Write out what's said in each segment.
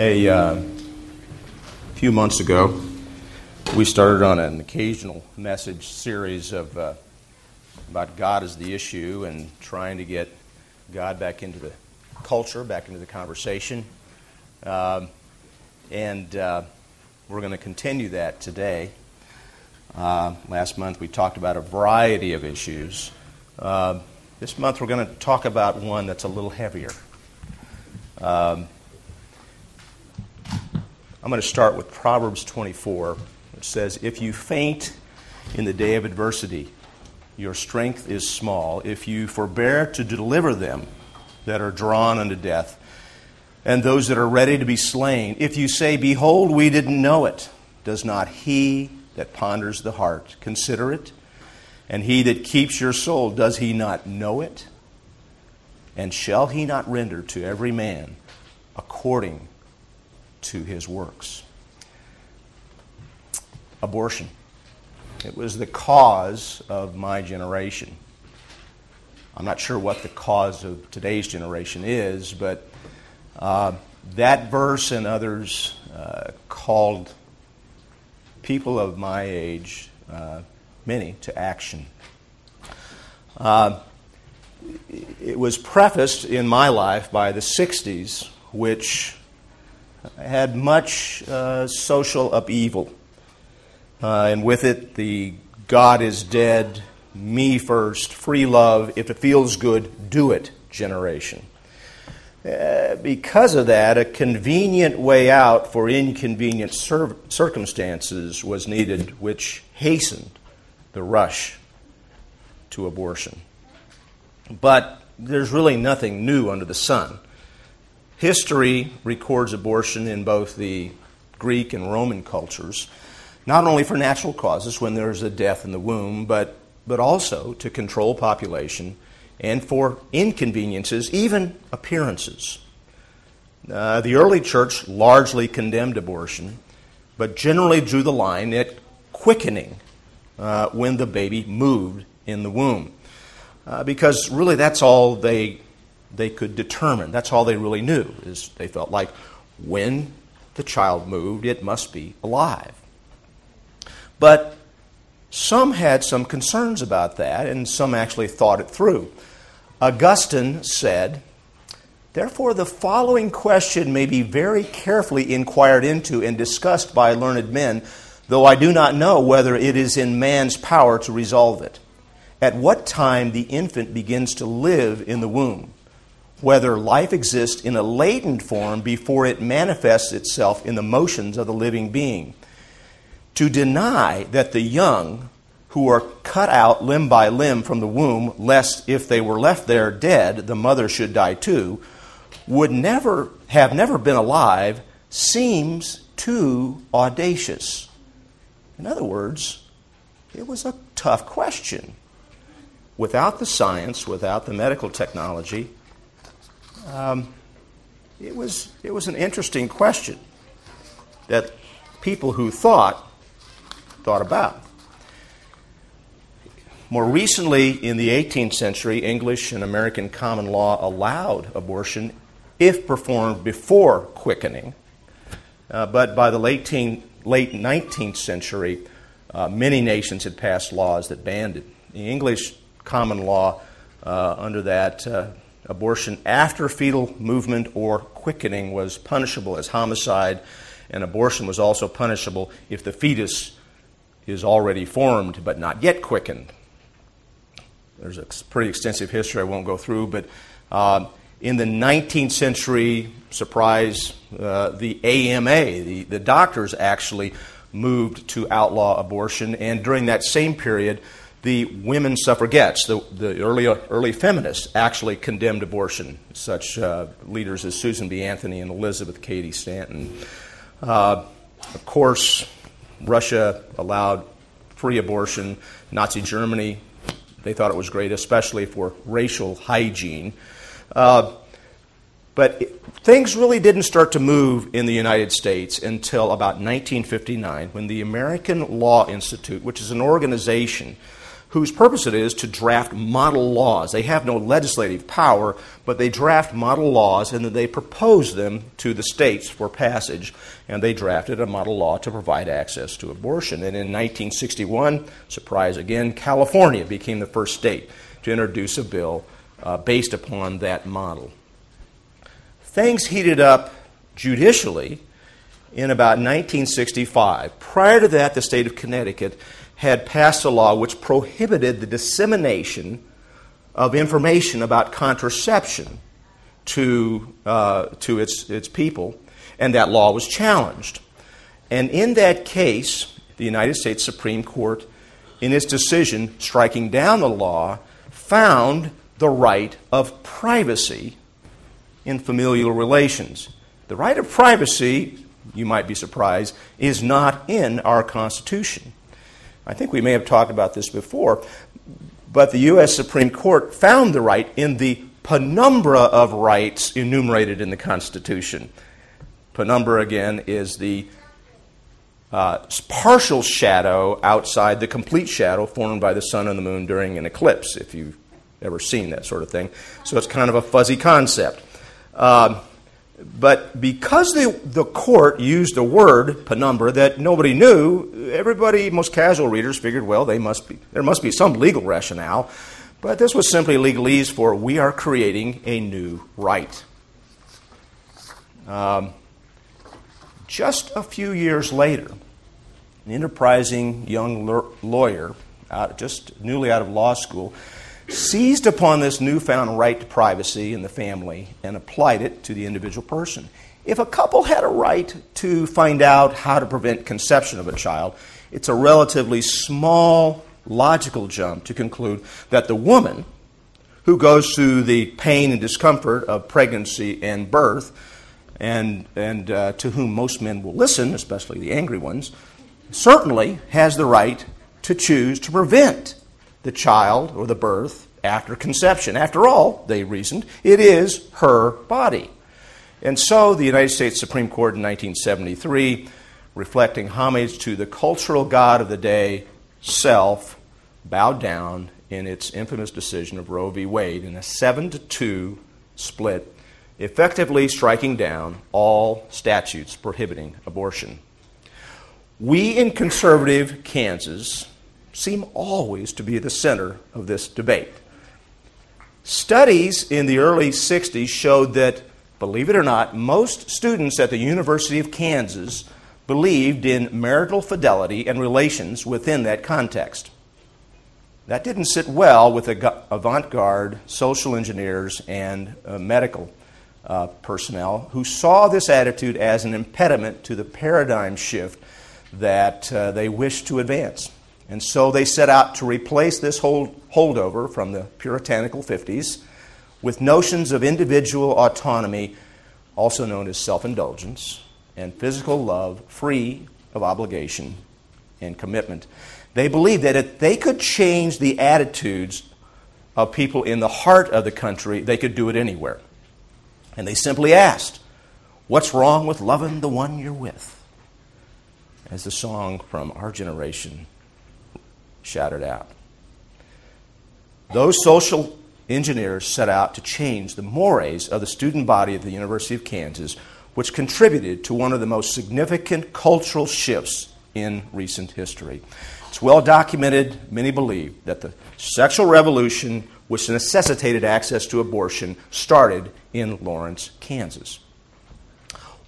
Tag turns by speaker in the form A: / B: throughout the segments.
A: A uh, few months ago, we started on an occasional message series of uh, about God as the issue and trying to get God back into the culture, back into the conversation. Um, and uh, we're going to continue that today. Uh, last month we talked about a variety of issues. Uh, this month we're going to talk about one that's a little heavier. Um, I'm going to start with Proverbs 24, which says, If you faint in the day of adversity, your strength is small. If you forbear to deliver them that are drawn unto death, and those that are ready to be slain, if you say, Behold, we didn't know it, does not he that ponders the heart consider it? And he that keeps your soul, does he not know it? And shall he not render to every man according to his works? Abortion. It was the cause of my generation. I'm not sure what the cause of today's generation is, but uh, that verse and others uh, called people of my age uh, many to action. Uh, it was prefaced in my life by the 60s, which had much uh, social upheaval. Uh, and with it, the God is dead, me first, free love, if it feels good, do it generation. Uh, because of that, a convenient way out for inconvenient cir- circumstances was needed, which hastened the rush to abortion. But there's really nothing new under the sun. History records abortion in both the Greek and Roman cultures, not only for natural causes when there's a death in the womb, but, but also to control population and for inconveniences, even appearances. Uh, the early church largely condemned abortion, but generally drew the line at quickening uh, when the baby moved in the womb. Uh, because really that's all they, they could determine. That's all they really knew, is they felt like when the child moved, it must be alive. But some had some concerns about that, and some actually thought it through. Augustine said, Therefore, the following question may be very carefully inquired into and discussed by learned men though I do not know whether it is in man's power to resolve it. At what time the infant begins to live in the womb, whether life exists in a latent form before it manifests itself in the motions of the living being. To deny that the young, who are cut out limb by limb from the womb, lest if they were left there dead, the mother should die too, would never have never been alive, seems too audacious. In other words, it was a tough question. Without the science, without the medical technology, um, it, was, it was an interesting question that people who thought thought about. More recently, in the 18th century, English and American common law allowed abortion if performed before quickening. Uh, but by the late, teen, late 19th century, uh, many nations had passed laws that banned it. The English common law, uh, under that, uh, abortion after fetal movement or quickening was punishable as homicide, and abortion was also punishable if the fetus is already formed but not yet quickened. There's a pretty extensive history I won't go through, but uh, in the 19th century, surprise, uh, the AMA, the, the doctors actually moved to outlaw abortion, and during that same period, the women suffragettes, the, the early, early feminists, actually condemned abortion. Such uh, leaders as Susan B. Anthony and Elizabeth Cady Stanton. Uh, of course, Russia allowed free abortion. Nazi Germany, they thought it was great, especially for racial hygiene. Uh, but it, things really didn't start to move in the United States until about 1959 when the American Law Institute, which is an organization whose purpose it is to draft model laws. They have no legislative power, but they draft model laws and then they propose them to the states for passage. And they drafted a model law to provide access to abortion. And in 1961, surprise again, California became the first state to introduce a bill uh, based upon that model. Things heated up judicially in about 1965. Prior to that, the state of Connecticut had passed a law which prohibited the dissemination of information about contraception to, uh, to its, its people, and that law was challenged. And in that case, the United States Supreme Court, in its decision striking down the law, found the right of privacy in familial relations. The right of privacy, you might be surprised, is not in our Constitution. I think we may have talked about this before, but the U.S. Supreme Court found the right in the penumbra of rights enumerated in the Constitution. Penumbra, again, is the uh, partial shadow outside the complete shadow formed by the sun and the moon during an eclipse, if you've ever seen that sort of thing. So it's kind of a fuzzy concept. Uh, but because the, the court used a word, penumbra, that nobody knew, everybody, most casual readers, figured, well, they must be, there must be some legal rationale. But this was simply legalese for we are creating a new right. Um, just a few years later, an enterprising young lawyer, out, just newly out of law school, seized upon this newfound right to privacy in the family and applied it to the individual person. If a couple had a right to find out how to prevent conception of a child, it's a relatively small logical jump to conclude that the woman who goes through the pain and discomfort of pregnancy and birth, and, and uh, to whom most men will listen, especially the angry ones, certainly has the right to choose to prevent the child or the birth after conception. After all, they reasoned, it is her body. And so the United States Supreme Court in 1973, reflecting homage to the cultural god of the day, self, bowed down in its infamous decision of Roe v. Wade in a 7 to 2 split, effectively striking down all statutes prohibiting abortion. We in conservative Kansas seem always to be the center of this debate. Studies in the early 60s showed that, believe it or not, most students at the University of Kansas believed in marital fidelity and relations within that context. That didn't sit well with avant garde social engineers and uh, medical uh, personnel who saw this attitude as an impediment to the paradigm shift that uh, they wished to advance. And so they set out to replace this hold, holdover from the puritanical 50s with notions of individual autonomy, also known as self indulgence, and physical love free of obligation and commitment. They believed that if they could change the attitudes of people in the heart of the country, they could do it anywhere. And they simply asked, What's wrong with loving the one you're with? As the song from our generation shouted out. Those social engineers set out to change the mores of the student body at the University of Kansas, which contributed to one of the most significant cultural shifts in recent history. It's well documented, many believe, that the sexual revolution, which necessitated access to abortion, started in Lawrence, Kansas.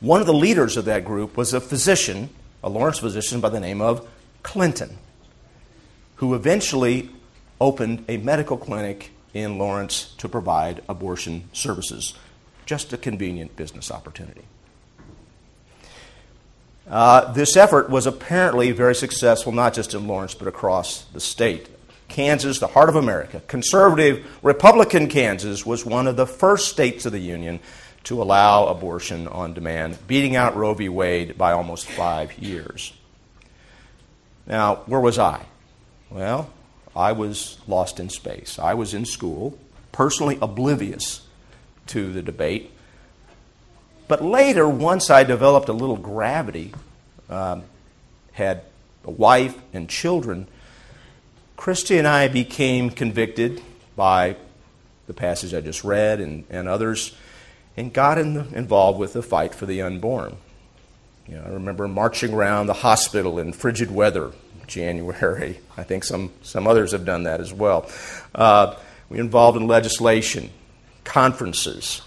A: One of the leaders of that group was a physician, a Lawrence physician by the name of Clinton who eventually opened a medical clinic in Lawrence to provide abortion services. Just a convenient business opportunity. Uh, this effort was apparently very successful, not just in Lawrence, but across the state. Kansas, the heart of America, conservative Republican Kansas, was one of the first states of the Union to allow abortion on demand, beating out Roe v. Wade by almost five years. Now, where was I? Well, I was lost in space. I was in school, personally oblivious to the debate. But later, once I developed a little gravity, um, had a wife and children, Christy and I became convicted by the passage I just read and, and others and got in the, involved with the fight for the unborn. You know, I remember marching around the hospital in frigid weather, January. I think some, some others have done that as well. Uh, we involved in legislation, conferences,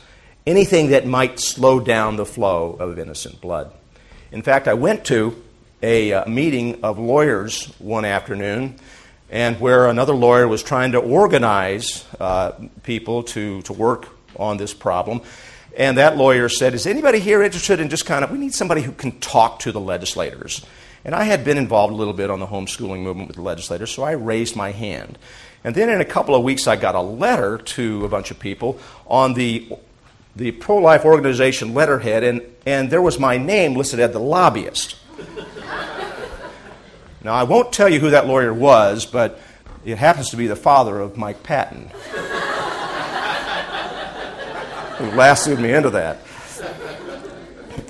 A: anything that might slow down the flow of innocent blood. In fact, I went to a uh, meeting of lawyers one afternoon, and where another lawyer was trying to organize uh, people to, to work on this problem. And that lawyer said, Is anybody here interested in just kind of, we need somebody who can talk to the legislators. And I had been involved a little bit on the homeschooling movement with the legislators, so I raised my hand. And then in a couple of weeks, I got a letter to a bunch of people on the, the pro life organization letterhead, and, and there was my name listed as the lobbyist. now, I won't tell you who that lawyer was, but it happens to be the father of Mike Patton who lassoed me into that.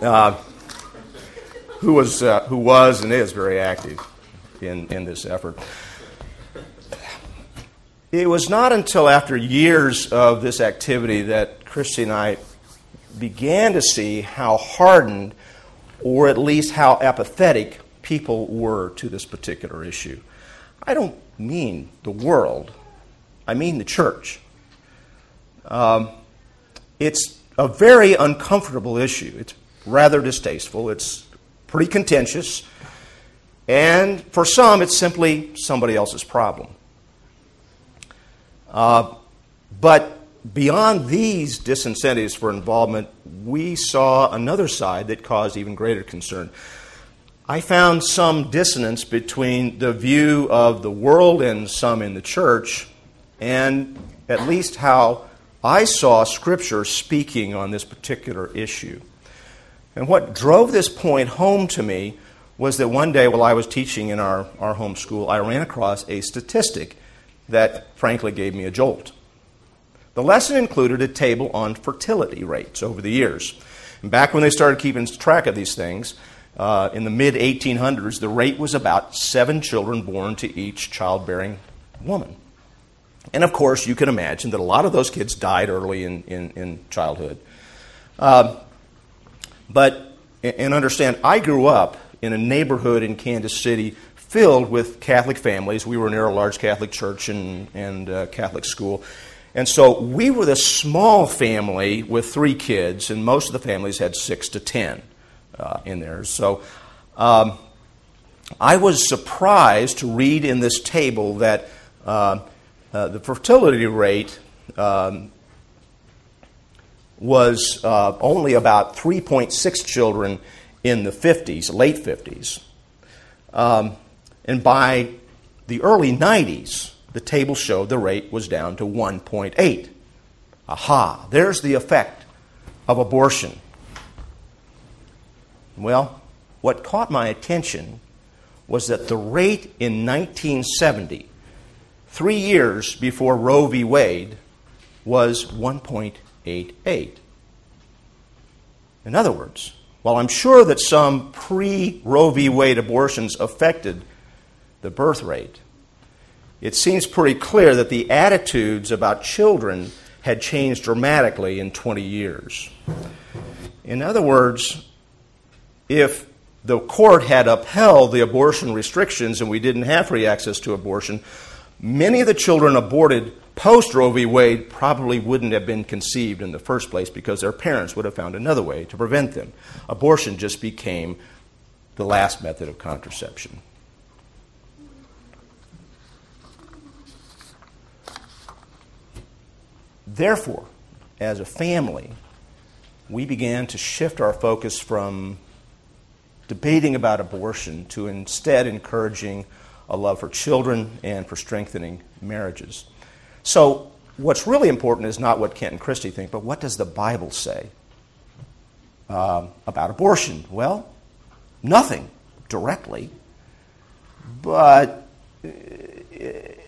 A: Uh, who was uh, who was and is very active in, in this effort. It was not until after years of this activity that Christy and I began to see how hardened, or at least how apathetic, people were to this particular issue. I don't mean the world, I mean the church. Um, it's a very uncomfortable issue. It's rather distasteful. It's pretty contentious. And for some, it's simply somebody else's problem. Uh, but beyond these disincentives for involvement, we saw another side that caused even greater concern. I found some dissonance between the view of the world and some in the church, and at least how I saw Scripture speaking on this particular issue. And what drove this point home to me was that one day while I was teaching in our, our home school, I ran across a statistic that frankly gave me a jolt. The lesson included a table on fertility rates over the years. And back when they started keeping track of these things, uh, in the mid 1800s, the rate was about seven children born to each childbearing woman. And of course, you can imagine that a lot of those kids died early in, in, in childhood. Uh, but, and understand, I grew up in a neighborhood in Kansas City filled with Catholic families. We were near a large Catholic church and, and uh, Catholic school. And so we were the small family with three kids, and most of the families had six to ten uh, in there. So um, I was surprised to read in this table that uh, uh, the fertility rate um, was uh, only about 3.6 children in the 50s, late 50s. Um, and by the early 90s, the table showed the rate was down to 1.8. Aha, there's the effect of abortion. Well, what caught my attention was that the rate in 1970 three years before Roe v. Wade, was 1.88. In other words, while I'm sure that some pre Roe v. Wade abortions affected the birth rate, it seems pretty clear that the attitudes about children had changed dramatically in 20 years. In other words, if the court had upheld the abortion restrictions and we didn't have free access to abortion, Many of the children aborted post Roe v. Wade probably wouldn't have been conceived in the first place because their parents would have found another way to prevent them. Abortion just became the last method of contraception. Therefore, as a family, we began to shift our focus from debating about abortion to instead encouraging a love for children, and for strengthening marriages. So, what's really important is not what Kent and Christy think, but what does the Bible say uh, about abortion? Well, nothing directly, but uh,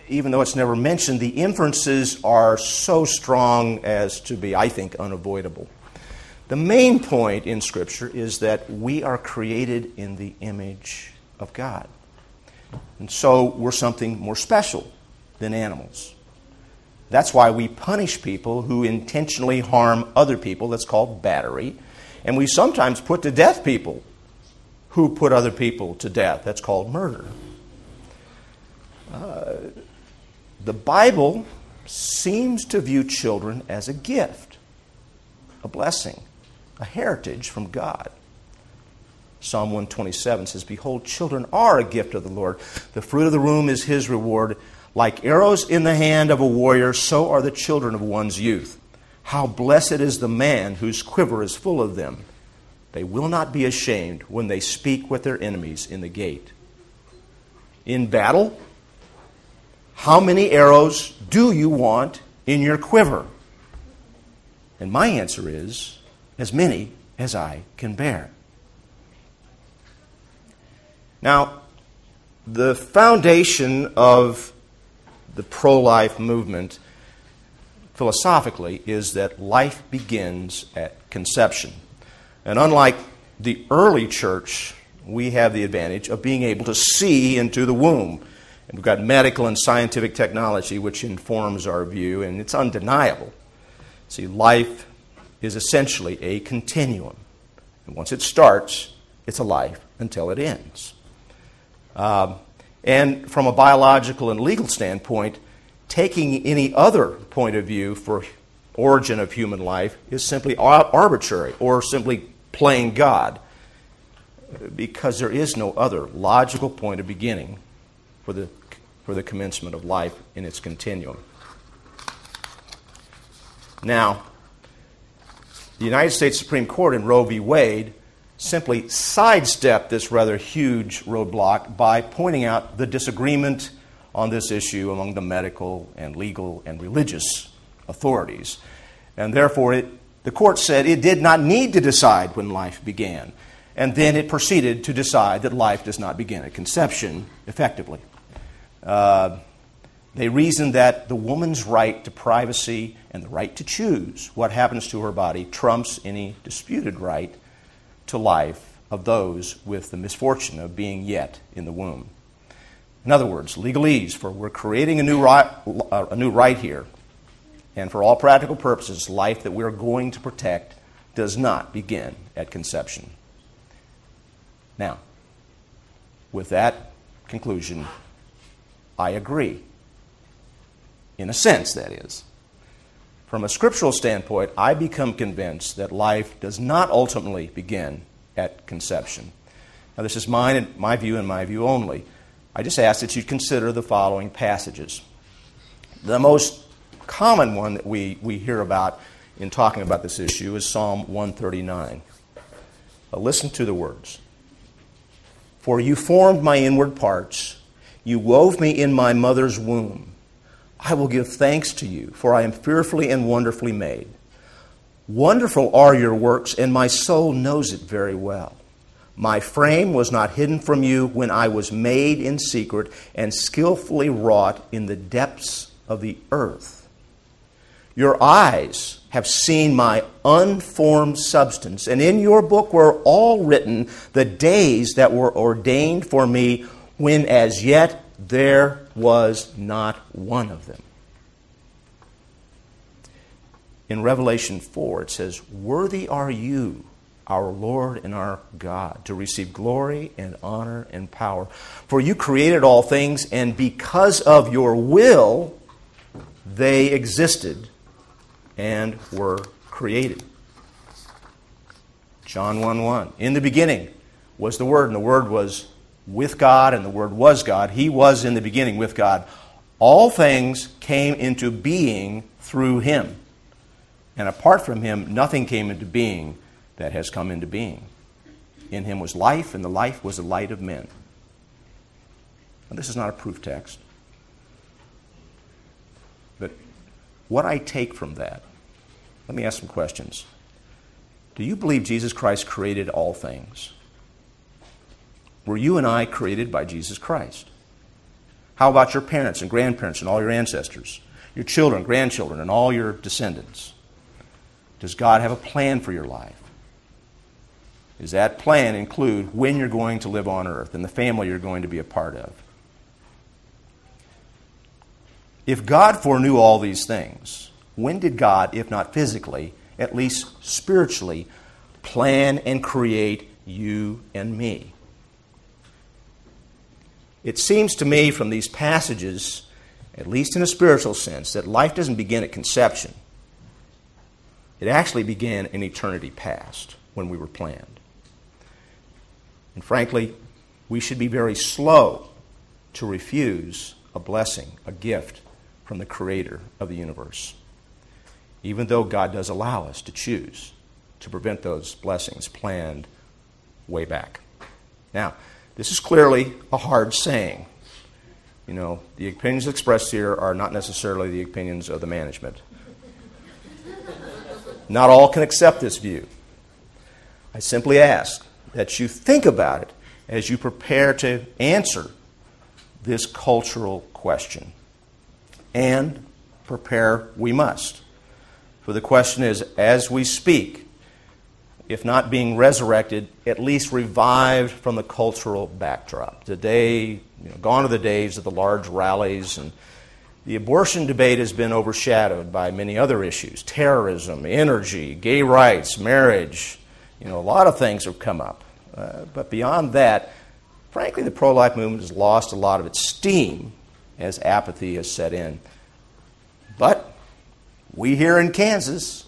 A: even though it's never mentioned, the inferences are so strong as to be, I think, unavoidable. The main point in Scripture is that we are created in the image of God. And so we're something more special than animals. That's why we punish people who intentionally harm other people. That's called battery. And we sometimes put to death people who put other people to death. That's called murder. Uh, the Bible seems to view children as a gift, a blessing, a heritage from God. Psalm 127 says, Behold, children are a gift of the Lord. The fruit of the womb is his reward. Like arrows in the hand of a warrior, so are the children of one's youth. How blessed is the man whose quiver is full of them. They will not be ashamed when they speak with their enemies in the gate. In battle, how many arrows do you want in your quiver? And my answer is as many as I can bear. Now, the foundation of the pro life movement, philosophically, is that life begins at conception. And unlike the early church, we have the advantage of being able to see into the womb. And we've got medical and scientific technology which informs our view, and it's undeniable. See, life is essentially a continuum. And once it starts, it's a life until it ends. Um, and from a biological and legal standpoint, taking any other point of view for origin of human life is simply arbitrary or simply playing God because there is no other logical point of beginning for the, for the commencement of life in its continuum. Now, the United States Supreme Court in Roe v. Wade simply sidestep this rather huge roadblock by pointing out the disagreement on this issue among the medical and legal and religious authorities. And therefore, it, the court said it did not need to decide when life began. And then it proceeded to decide that life does not begin at conception effectively. Uh, they reasoned that the woman's right to privacy and the right to choose what happens to her body trumps any disputed right to life of those with the misfortune of being yet in the womb. In other words, legalese, for we're creating a new right, uh, a new right here, and for all practical purposes, life that we're going to protect does not begin at conception. Now, with that conclusion, I agree. In a sense, that is. From a scriptural standpoint, I become convinced that life does not ultimately begin at conception. Now, this is mine and my view and my view only. I just ask that you consider the following passages. The most common one that we, we hear about in talking about this issue is Psalm 139. Now, listen to the words For you formed my inward parts, you wove me in my mother's womb. I will give thanks to you, for I am fearfully and wonderfully made. Wonderful are your works, and my soul knows it very well. My frame was not hidden from you when I was made in secret and skillfully wrought in the depths of the earth. Your eyes have seen my unformed substance, and in your book were all written the days that were ordained for me when as yet there was not one of them. In Revelation 4, it says, Worthy are you, our Lord and our God, to receive glory and honor and power. For you created all things, and because of your will, they existed and were created. John 1 1. In the beginning was the Word, and the Word was with God, and the Word was God. He was in the beginning with God. All things came into being through Him. And apart from Him, nothing came into being that has come into being. In Him was life, and the life was the light of men. Now, this is not a proof text. But what I take from that, let me ask some questions. Do you believe Jesus Christ created all things? Were you and I created by Jesus Christ? How about your parents and grandparents and all your ancestors? Your children, grandchildren, and all your descendants? Does God have a plan for your life? Does that plan include when you're going to live on earth and the family you're going to be a part of? If God foreknew all these things, when did God, if not physically, at least spiritually, plan and create you and me? It seems to me from these passages, at least in a spiritual sense, that life doesn't begin at conception. It actually began in eternity past when we were planned. And frankly, we should be very slow to refuse a blessing, a gift from the Creator of the universe, even though God does allow us to choose to prevent those blessings planned way back. Now, this is clearly a hard saying. You know, the opinions expressed here are not necessarily the opinions of the management. Not all can accept this view. I simply ask that you think about it as you prepare to answer this cultural question. And prepare we must. For the question is as we speak, if not being resurrected, at least revived from the cultural backdrop. Today, you know, gone are the days of the large rallies, and the abortion debate has been overshadowed by many other issues terrorism, energy, gay rights, marriage. You know, a lot of things have come up. Uh, but beyond that, frankly, the pro life movement has lost a lot of its steam as apathy has set in. But we here in Kansas,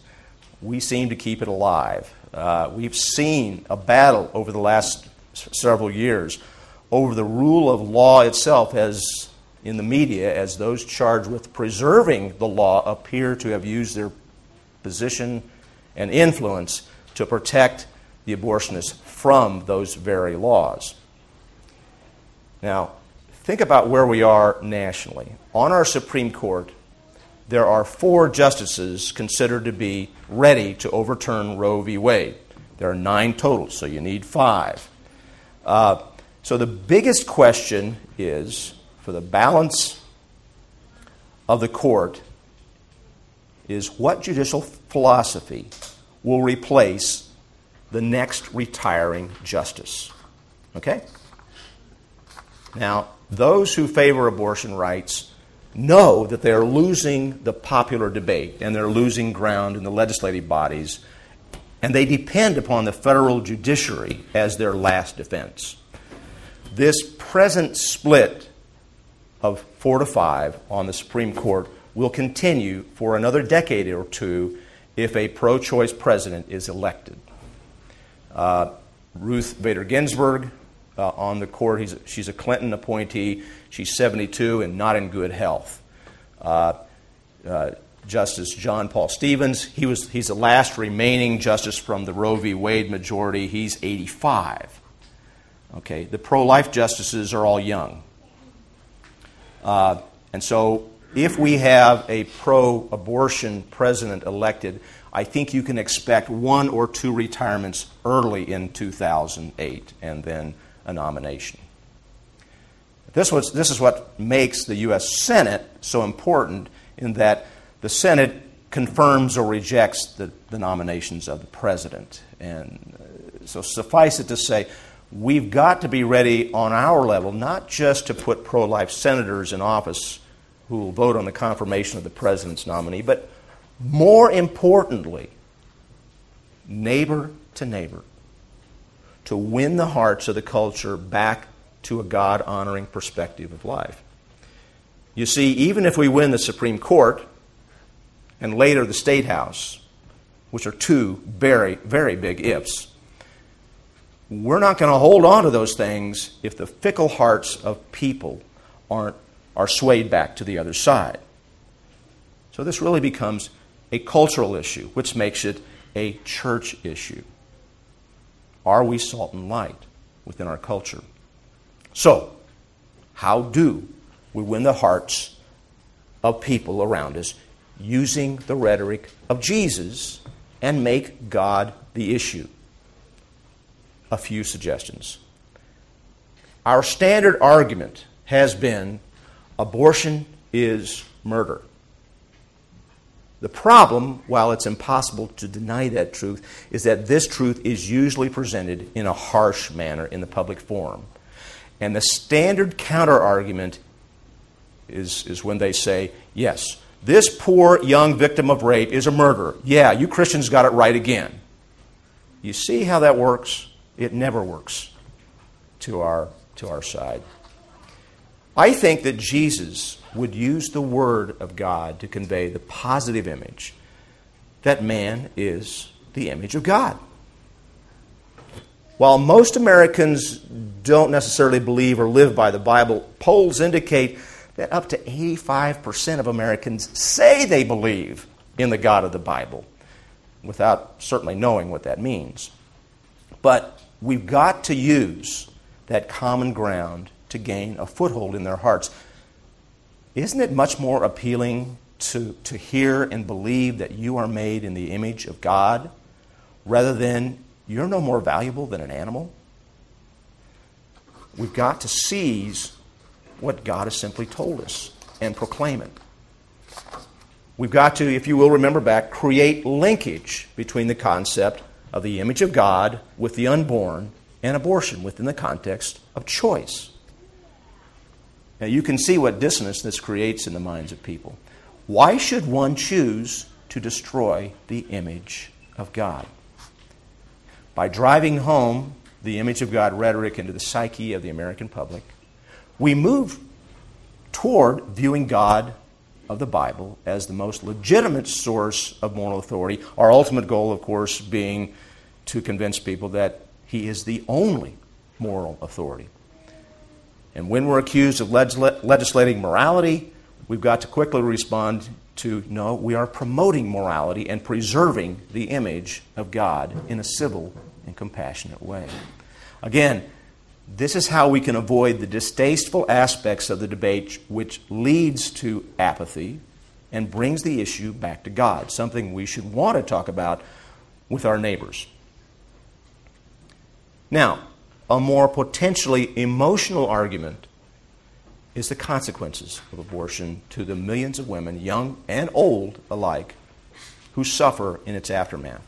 A: we seem to keep it alive. Uh, we've seen a battle over the last several years over the rule of law itself as in the media as those charged with preserving the law appear to have used their position and influence to protect the abortionists from those very laws. Now, think about where we are nationally. On our Supreme Court, there are four justices considered to be ready to overturn Roe v. Wade. There are nine total, so you need five. Uh, so the biggest question is for the balance of the court is what judicial philosophy will replace the next retiring justice. Okay? Now, those who favor abortion rights know that they're losing the popular debate and they're losing ground in the legislative bodies, and they depend upon the federal judiciary as their last defense. This present split of four to five on the Supreme Court will continue for another decade or two if a pro choice president is elected. Uh, Ruth Bader Ginsburg uh, on the court. He's, she's a Clinton appointee. She's 72 and not in good health. Uh, uh, Justice John Paul Stevens, he was, he's the last remaining justice from the Roe v. Wade majority. He's 85. Okay, the pro life justices are all young. Uh, and so, if we have a pro abortion president elected, I think you can expect one or two retirements early in 2008 and then a nomination. This, was, this is what makes the U.S. Senate so important in that the Senate confirms or rejects the, the nominations of the president. And uh, so suffice it to say, we've got to be ready on our level, not just to put pro life senators in office who will vote on the confirmation of the president's nominee, but more importantly, neighbor to neighbor to win the hearts of the culture back to a God honoring perspective of life. You see, even if we win the Supreme Court and later the State House, which are two very, very big ifs, we're not going to hold on to those things if the fickle hearts of people aren't, are swayed back to the other side. So this really becomes a cultural issue, which makes it a church issue. Are we salt and light within our culture? So, how do we win the hearts of people around us using the rhetoric of Jesus and make God the issue? A few suggestions. Our standard argument has been abortion is murder. The problem, while it's impossible to deny that truth, is that this truth is usually presented in a harsh manner in the public forum. And the standard counterargument is, is when they say, yes, this poor young victim of rape is a murderer. Yeah, you Christians got it right again. You see how that works? It never works to our, to our side. I think that Jesus would use the Word of God to convey the positive image that man is the image of God. While most Americans don't necessarily believe or live by the Bible, polls indicate that up to 85% of Americans say they believe in the God of the Bible, without certainly knowing what that means. But we've got to use that common ground to gain a foothold in their hearts. Isn't it much more appealing to, to hear and believe that you are made in the image of God rather than you're no more valuable than an animal? We've got to seize what God has simply told us and proclaim it. We've got to, if you will remember back, create linkage between the concept of the image of God with the unborn and abortion within the context of choice. Now, you can see what dissonance this creates in the minds of people. Why should one choose to destroy the image of God? By driving home the image of God rhetoric into the psyche of the American public, we move toward viewing God of the Bible as the most legitimate source of moral authority. Our ultimate goal, of course, being to convince people that He is the only moral authority. And when we're accused of legislating morality, we've got to quickly respond to no, we are promoting morality and preserving the image of God in a civil and compassionate way. Again, this is how we can avoid the distasteful aspects of the debate which leads to apathy and brings the issue back to God, something we should want to talk about with our neighbors. Now, a more potentially emotional argument is the consequences of abortion to the millions of women, young and old alike, who suffer in its aftermath.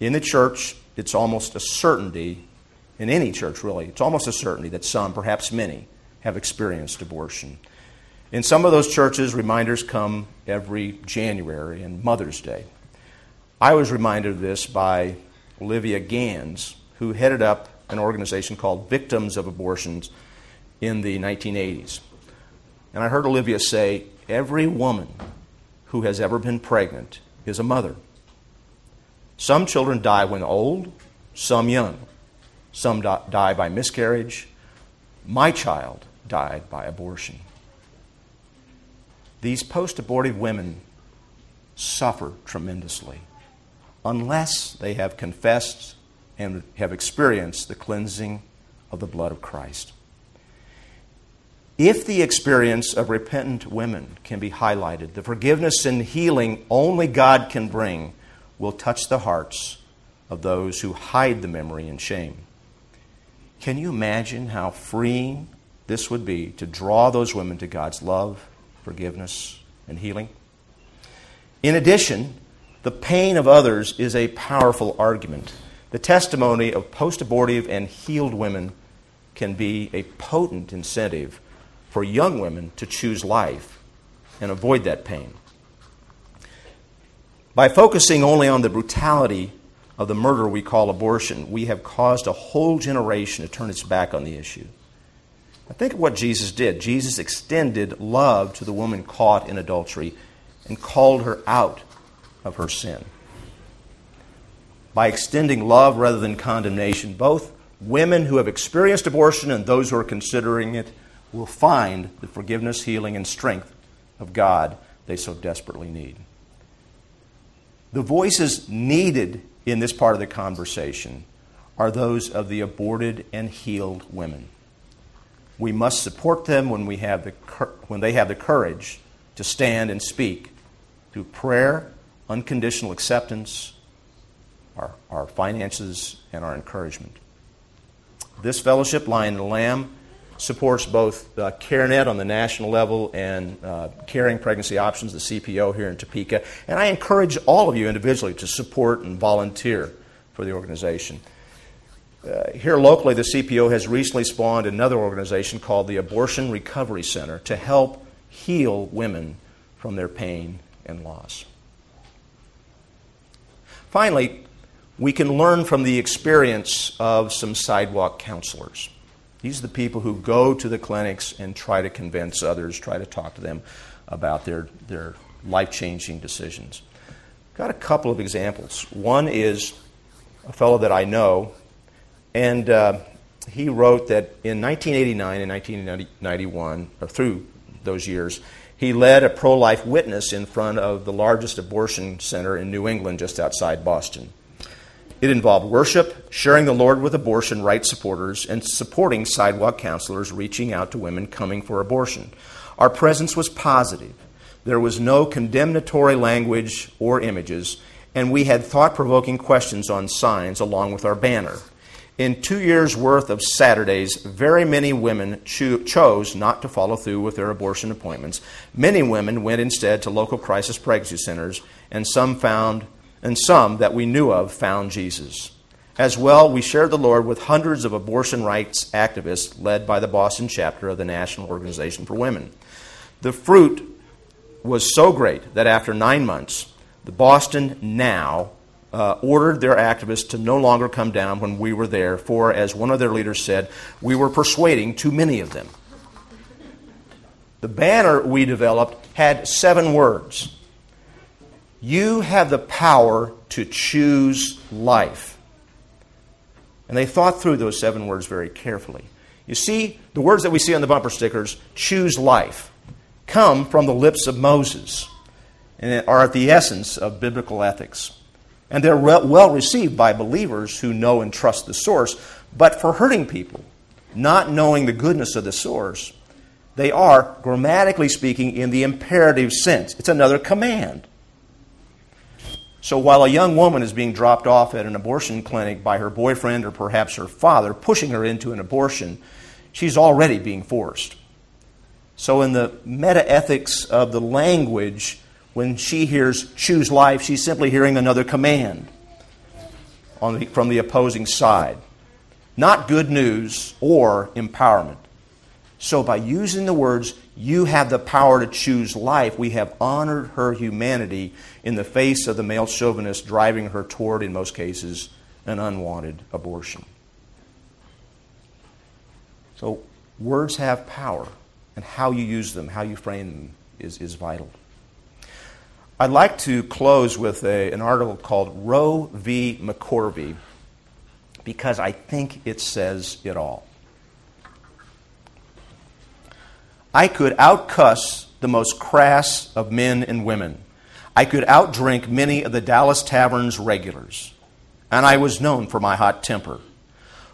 A: In the church, it's almost a certainty in any church, really, it's almost a certainty that some, perhaps many, have experienced abortion. In some of those churches, reminders come every January and Mother's Day. I was reminded of this by Olivia Gans, who headed up an organization called Victims of Abortions in the 1980s. And I heard Olivia say, Every woman who has ever been pregnant is a mother. Some children die when old, some young. Some die by miscarriage. My child died by abortion. These post abortive women suffer tremendously unless they have confessed and have experienced the cleansing of the blood of Christ. If the experience of repentant women can be highlighted, the forgiveness and healing only God can bring will touch the hearts of those who hide the memory in shame. Can you imagine how freeing this would be to draw those women to God's love, forgiveness, and healing? In addition, the pain of others is a powerful argument. The testimony of post abortive and healed women can be a potent incentive for young women to choose life and avoid that pain. By focusing only on the brutality of the murder we call abortion, we have caused a whole generation to turn its back on the issue. I think of what Jesus did. Jesus extended love to the woman caught in adultery and called her out of her sin. By extending love rather than condemnation, both women who have experienced abortion and those who are considering it will find the forgiveness, healing, and strength of God they so desperately need. The voices needed in this part of the conversation are those of the aborted and healed women. We must support them when, we have the, when they have the courage to stand and speak through prayer, unconditional acceptance, our, our finances, and our encouragement. This fellowship, Lion and Lamb, supports both uh, CareNet on the national level and uh, Caring Pregnancy Options, the CPO here in Topeka. And I encourage all of you individually to support and volunteer for the organization. uh, here locally, the CPO has recently spawned another organization called the Abortion Recovery Center to help heal women from their pain and loss. Finally, we can learn from the experience of some sidewalk counselors. These are the people who go to the clinics and try to convince others, try to talk to them about their, their life changing decisions. Got a couple of examples. One is a fellow that I know, and uh, he wrote that in 1989 and 1991, or through those years, he led a pro life witness in front of the largest abortion center in New England, just outside Boston. It involved worship, sharing the Lord with abortion rights supporters, and supporting sidewalk counselors reaching out to women coming for abortion. Our presence was positive. There was no condemnatory language or images, and we had thought provoking questions on signs along with our banner. In two years' worth of Saturdays, very many women cho- chose not to follow through with their abortion appointments. Many women went instead to local crisis pregnancy centers, and some found, and some that we knew of found Jesus. As well, we shared the Lord with hundreds of abortion rights activists led by the Boston chapter of the National Organization for Women. The fruit was so great that after nine months, the Boston NOW uh, ordered their activists to no longer come down when we were there, for, as one of their leaders said, we were persuading too many of them. The banner we developed had seven words You have the power to choose life. And they thought through those seven words very carefully. You see, the words that we see on the bumper stickers, choose life, come from the lips of Moses and are at the essence of biblical ethics. And they're well received by believers who know and trust the source. But for hurting people, not knowing the goodness of the source, they are, grammatically speaking, in the imperative sense. It's another command. So while a young woman is being dropped off at an abortion clinic by her boyfriend or perhaps her father, pushing her into an abortion, she's already being forced. So, in the meta ethics of the language, when she hears choose life, she's simply hearing another command the, from the opposing side. Not good news or empowerment. So, by using the words, you have the power to choose life, we have honored her humanity in the face of the male chauvinist driving her toward, in most cases, an unwanted abortion. So, words have power, and how you use them, how you frame them, is, is vital. I'd like to close with a, an article called Roe v. McCorvey because I think it says it all. I could outcuss the most crass of men and women. I could outdrink many of the Dallas Tavern's regulars. And I was known for my hot temper.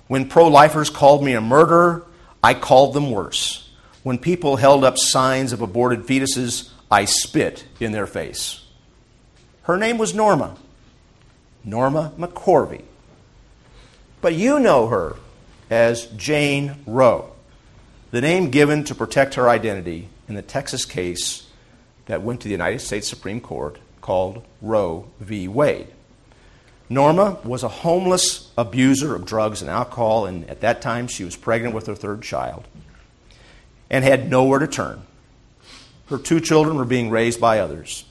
A: When pro lifers called me a murderer, I called them worse. When people held up signs of aborted fetuses, I spit in their face. Her name was Norma. Norma McCorvey. But you know her as Jane Roe, the name given to protect her identity in the Texas case that went to the United States Supreme Court called Roe v. Wade. Norma was a homeless abuser of drugs and alcohol, and at that time she was pregnant with her third child and had nowhere to turn. Her two children were being raised by others.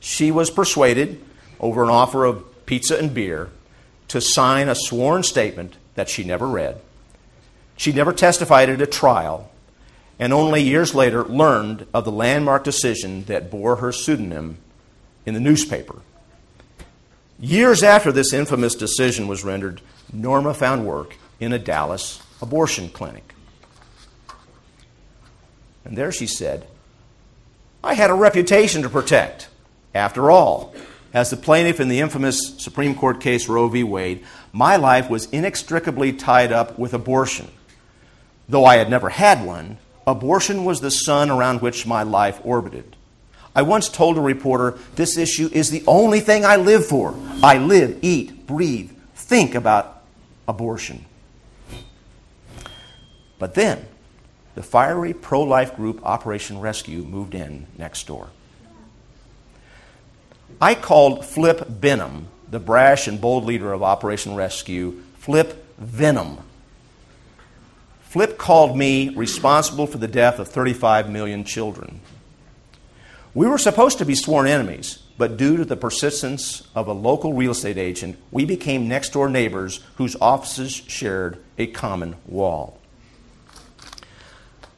A: She was persuaded, over an offer of pizza and beer, to sign a sworn statement that she never read. She never testified at a trial, and only years later learned of the landmark decision that bore her pseudonym in the newspaper. Years after this infamous decision was rendered, Norma found work in a Dallas abortion clinic. And there she said, I had a reputation to protect. After all, as the plaintiff in the infamous Supreme Court case Roe v. Wade, my life was inextricably tied up with abortion. Though I had never had one, abortion was the sun around which my life orbited. I once told a reporter, This issue is the only thing I live for. I live, eat, breathe, think about abortion. But then, the fiery pro life group Operation Rescue moved in next door. I called Flip Benham, the brash and bold leader of Operation Rescue, Flip Venom. Flip called me responsible for the death of 35 million children. We were supposed to be sworn enemies, but due to the persistence of a local real estate agent, we became next door neighbors whose offices shared a common wall.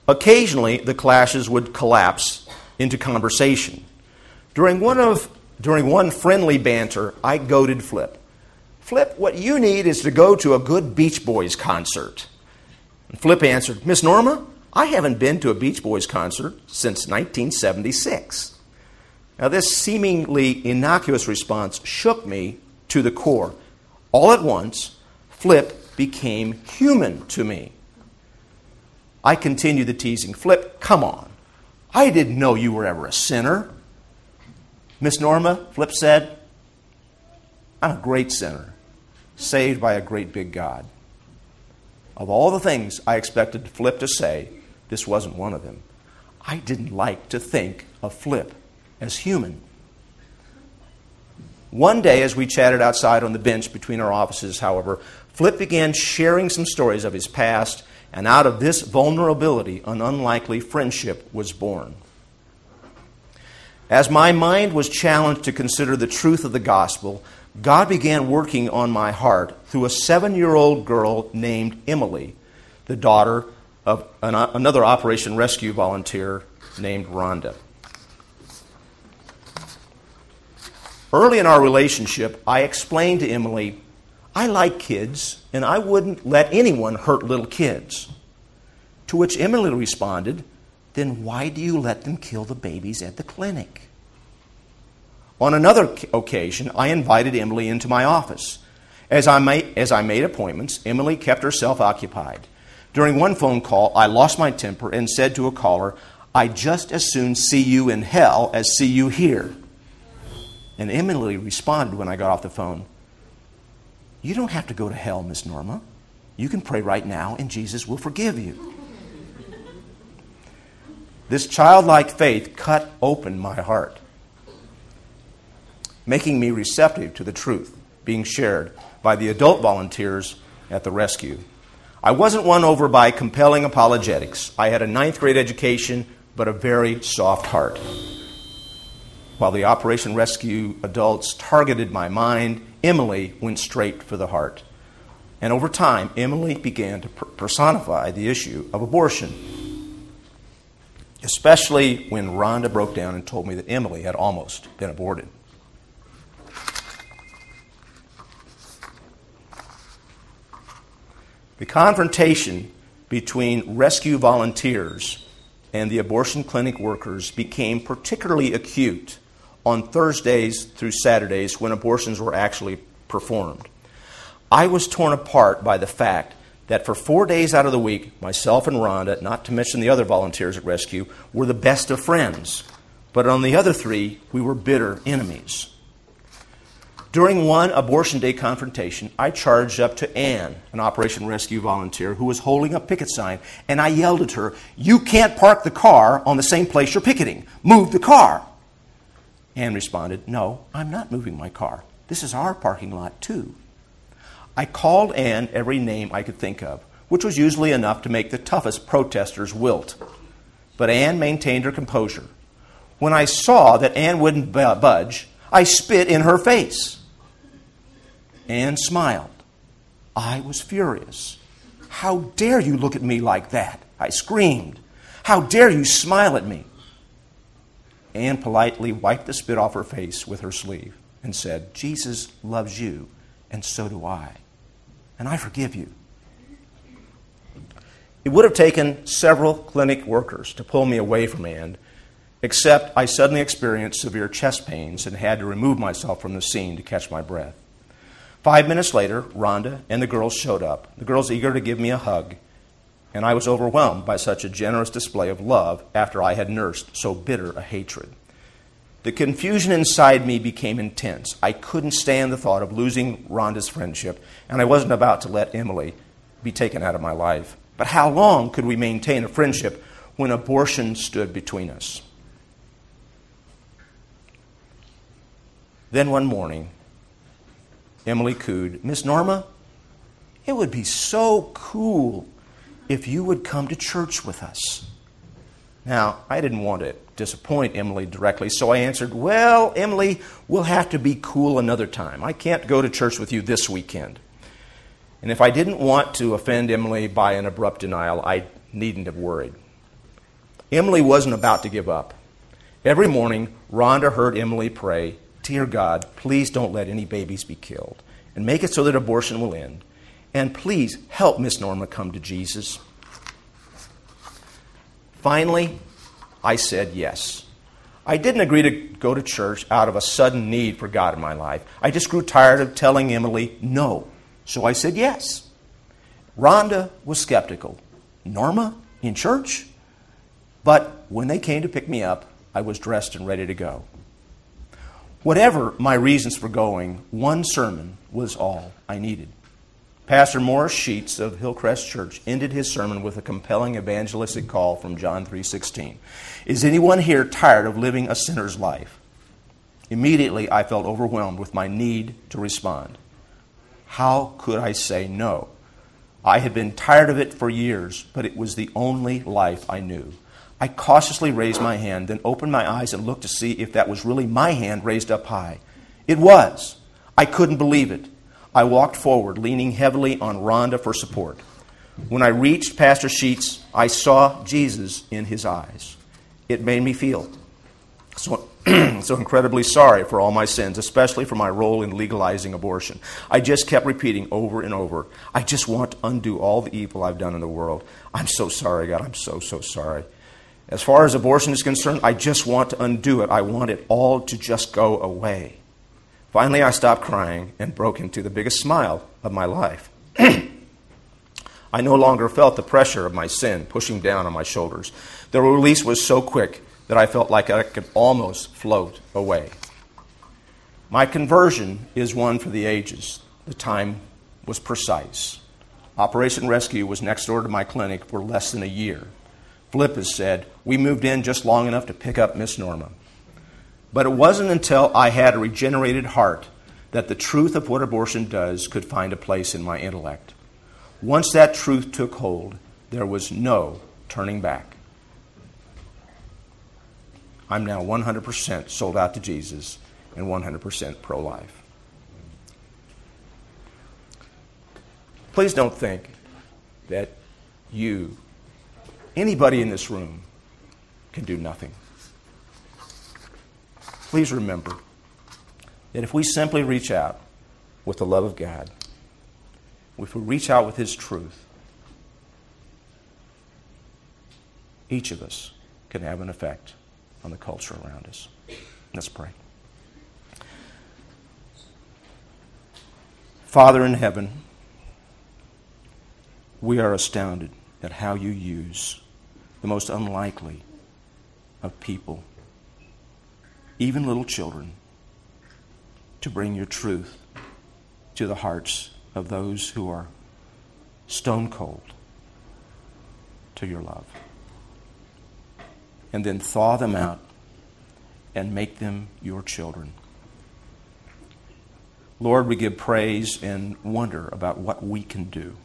A: Occasionally, the clashes would collapse into conversation. During one, of, during one friendly banter, I goaded Flip. Flip, what you need is to go to a good Beach Boys concert. And Flip answered, Miss Norma, I haven't been to a Beach Boys concert since 1976. Now, this seemingly innocuous response shook me to the core. All at once, Flip became human to me. I continued the teasing. Flip, come on. I didn't know you were ever a sinner. Miss Norma, Flip said, I'm a great sinner, saved by a great big God. Of all the things I expected Flip to say, this wasn't one of them. I didn't like to think of Flip as human. One day, as we chatted outside on the bench between our offices, however, Flip began sharing some stories of his past, and out of this vulnerability, an unlikely friendship was born. As my mind was challenged to consider the truth of the gospel, God began working on my heart through a seven year old girl named Emily, the daughter of an, another Operation Rescue volunteer named Rhonda. Early in our relationship, I explained to Emily, I like kids, and I wouldn't let anyone hurt little kids. To which Emily responded, Then why do you let them kill the babies at the clinic? On another occasion, I invited Emily into my office. As I, made, as I made appointments, Emily kept herself occupied. During one phone call, I lost my temper and said to a caller, I just as soon see you in hell as see you here. And Emily responded when I got off the phone You don't have to go to hell, Miss Norma. You can pray right now, and Jesus will forgive you. This childlike faith cut open my heart, making me receptive to the truth being shared by the adult volunteers at the rescue. I wasn't won over by compelling apologetics. I had a ninth grade education, but a very soft heart. While the Operation Rescue adults targeted my mind, Emily went straight for the heart. And over time, Emily began to personify the issue of abortion, especially when Rhonda broke down and told me that Emily had almost been aborted. The confrontation between rescue volunteers and the abortion clinic workers became particularly acute on Thursdays through Saturdays when abortions were actually performed. I was torn apart by the fact that for four days out of the week, myself and Rhonda, not to mention the other volunteers at Rescue, were the best of friends. But on the other three, we were bitter enemies. During one abortion day confrontation, I charged up to Anne, an Operation Rescue volunteer, who was holding a picket sign, and I yelled at her, You can't park the car on the same place you're picketing. Move the car. Anne responded, No, I'm not moving my car. This is our parking lot, too. I called Anne every name I could think of, which was usually enough to make the toughest protesters wilt. But Anne maintained her composure. When I saw that Anne wouldn't budge, I spit in her face. Anne smiled. I was furious. How dare you look at me like that? I screamed. How dare you smile at me? Anne politely wiped the spit off her face with her sleeve and said, Jesus loves you, and so do I. And I forgive you. It would have taken several clinic workers to pull me away from Anne, except I suddenly experienced severe chest pains and had to remove myself from the scene to catch my breath. Five minutes later, Rhonda and the girls showed up, the girls eager to give me a hug, and I was overwhelmed by such a generous display of love after I had nursed so bitter a hatred. The confusion inside me became intense. I couldn't stand the thought of losing Rhonda's friendship, and I wasn't about to let Emily be taken out of my life. But how long could we maintain a friendship when abortion stood between us? Then one morning, Emily cooed, Miss Norma, it would be so cool if you would come to church with us. Now, I didn't want to disappoint Emily directly, so I answered, Well, Emily, we'll have to be cool another time. I can't go to church with you this weekend. And if I didn't want to offend Emily by an abrupt denial, I needn't have worried. Emily wasn't about to give up. Every morning, Rhonda heard Emily pray, Dear God, please don't let any babies be killed, and make it so that abortion will end. And please help Miss Norma come to Jesus. Finally, I said yes. I didn't agree to go to church out of a sudden need for God in my life. I just grew tired of telling Emily no. So I said yes. Rhonda was skeptical. Norma in church? But when they came to pick me up, I was dressed and ready to go. Whatever my reasons for going, one sermon was all I needed. Pastor Morris Sheats of Hillcrest Church ended his sermon with a compelling evangelistic call from John 3:16. Is anyone here tired of living a sinner's life? Immediately I felt overwhelmed with my need to respond. How could I say no? I had been tired of it for years, but it was the only life I knew. I cautiously raised my hand, then opened my eyes and looked to see if that was really my hand raised up high. It was. I couldn't believe it. I walked forward, leaning heavily on Rhonda for support. When I reached Pastor Sheats, I saw Jesus in his eyes. It made me feel so, so incredibly sorry for all my sins, especially for my role in legalizing abortion. I just kept repeating over and over, I just want to undo all the evil I've done in the world. I'm so sorry, God. I'm so, so sorry. As far as abortion is concerned, I just want to undo it. I want it all to just go away. Finally, I stopped crying and broke into the biggest smile of my life. I no longer felt the pressure of my sin pushing down on my shoulders. The release was so quick that I felt like I could almost float away. My conversion is one for the ages. The time was precise. Operation Rescue was next door to my clinic for less than a year. Has said, We moved in just long enough to pick up Miss Norma. But it wasn't until I had a regenerated heart that the truth of what abortion does could find a place in my intellect. Once that truth took hold, there was no turning back. I'm now 100% sold out to Jesus and 100% pro life. Please don't think that you, anybody in this room, can do nothing please remember that if we simply reach out with the love of God, if we reach out with His truth, each of us can have an effect on the culture around us. Let's pray. Father in heaven, we are astounded at how you use the most unlikely of people even little children, to bring your truth to the hearts of those who are stone cold to your love. And then thaw them out and make them your children. Lord, we give praise and wonder about what we can do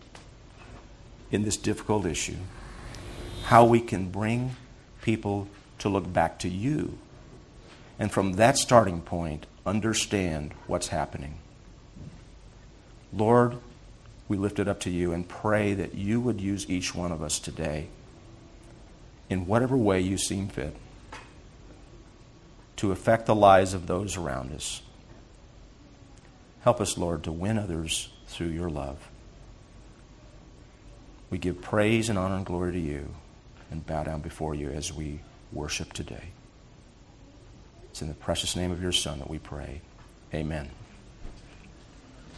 A: in this difficult issue, how we can bring people to look back to you and from that starting point, understand what's happening. Lord, we lift it up to you and pray that you would use each one of us today in whatever way you seem fit to affect the lives of those around us. Help us, Lord, to win others through your love. We give praise and honor and glory to you and bow down before you as we worship today. It's in the precious name of your Son that we pray. Amen.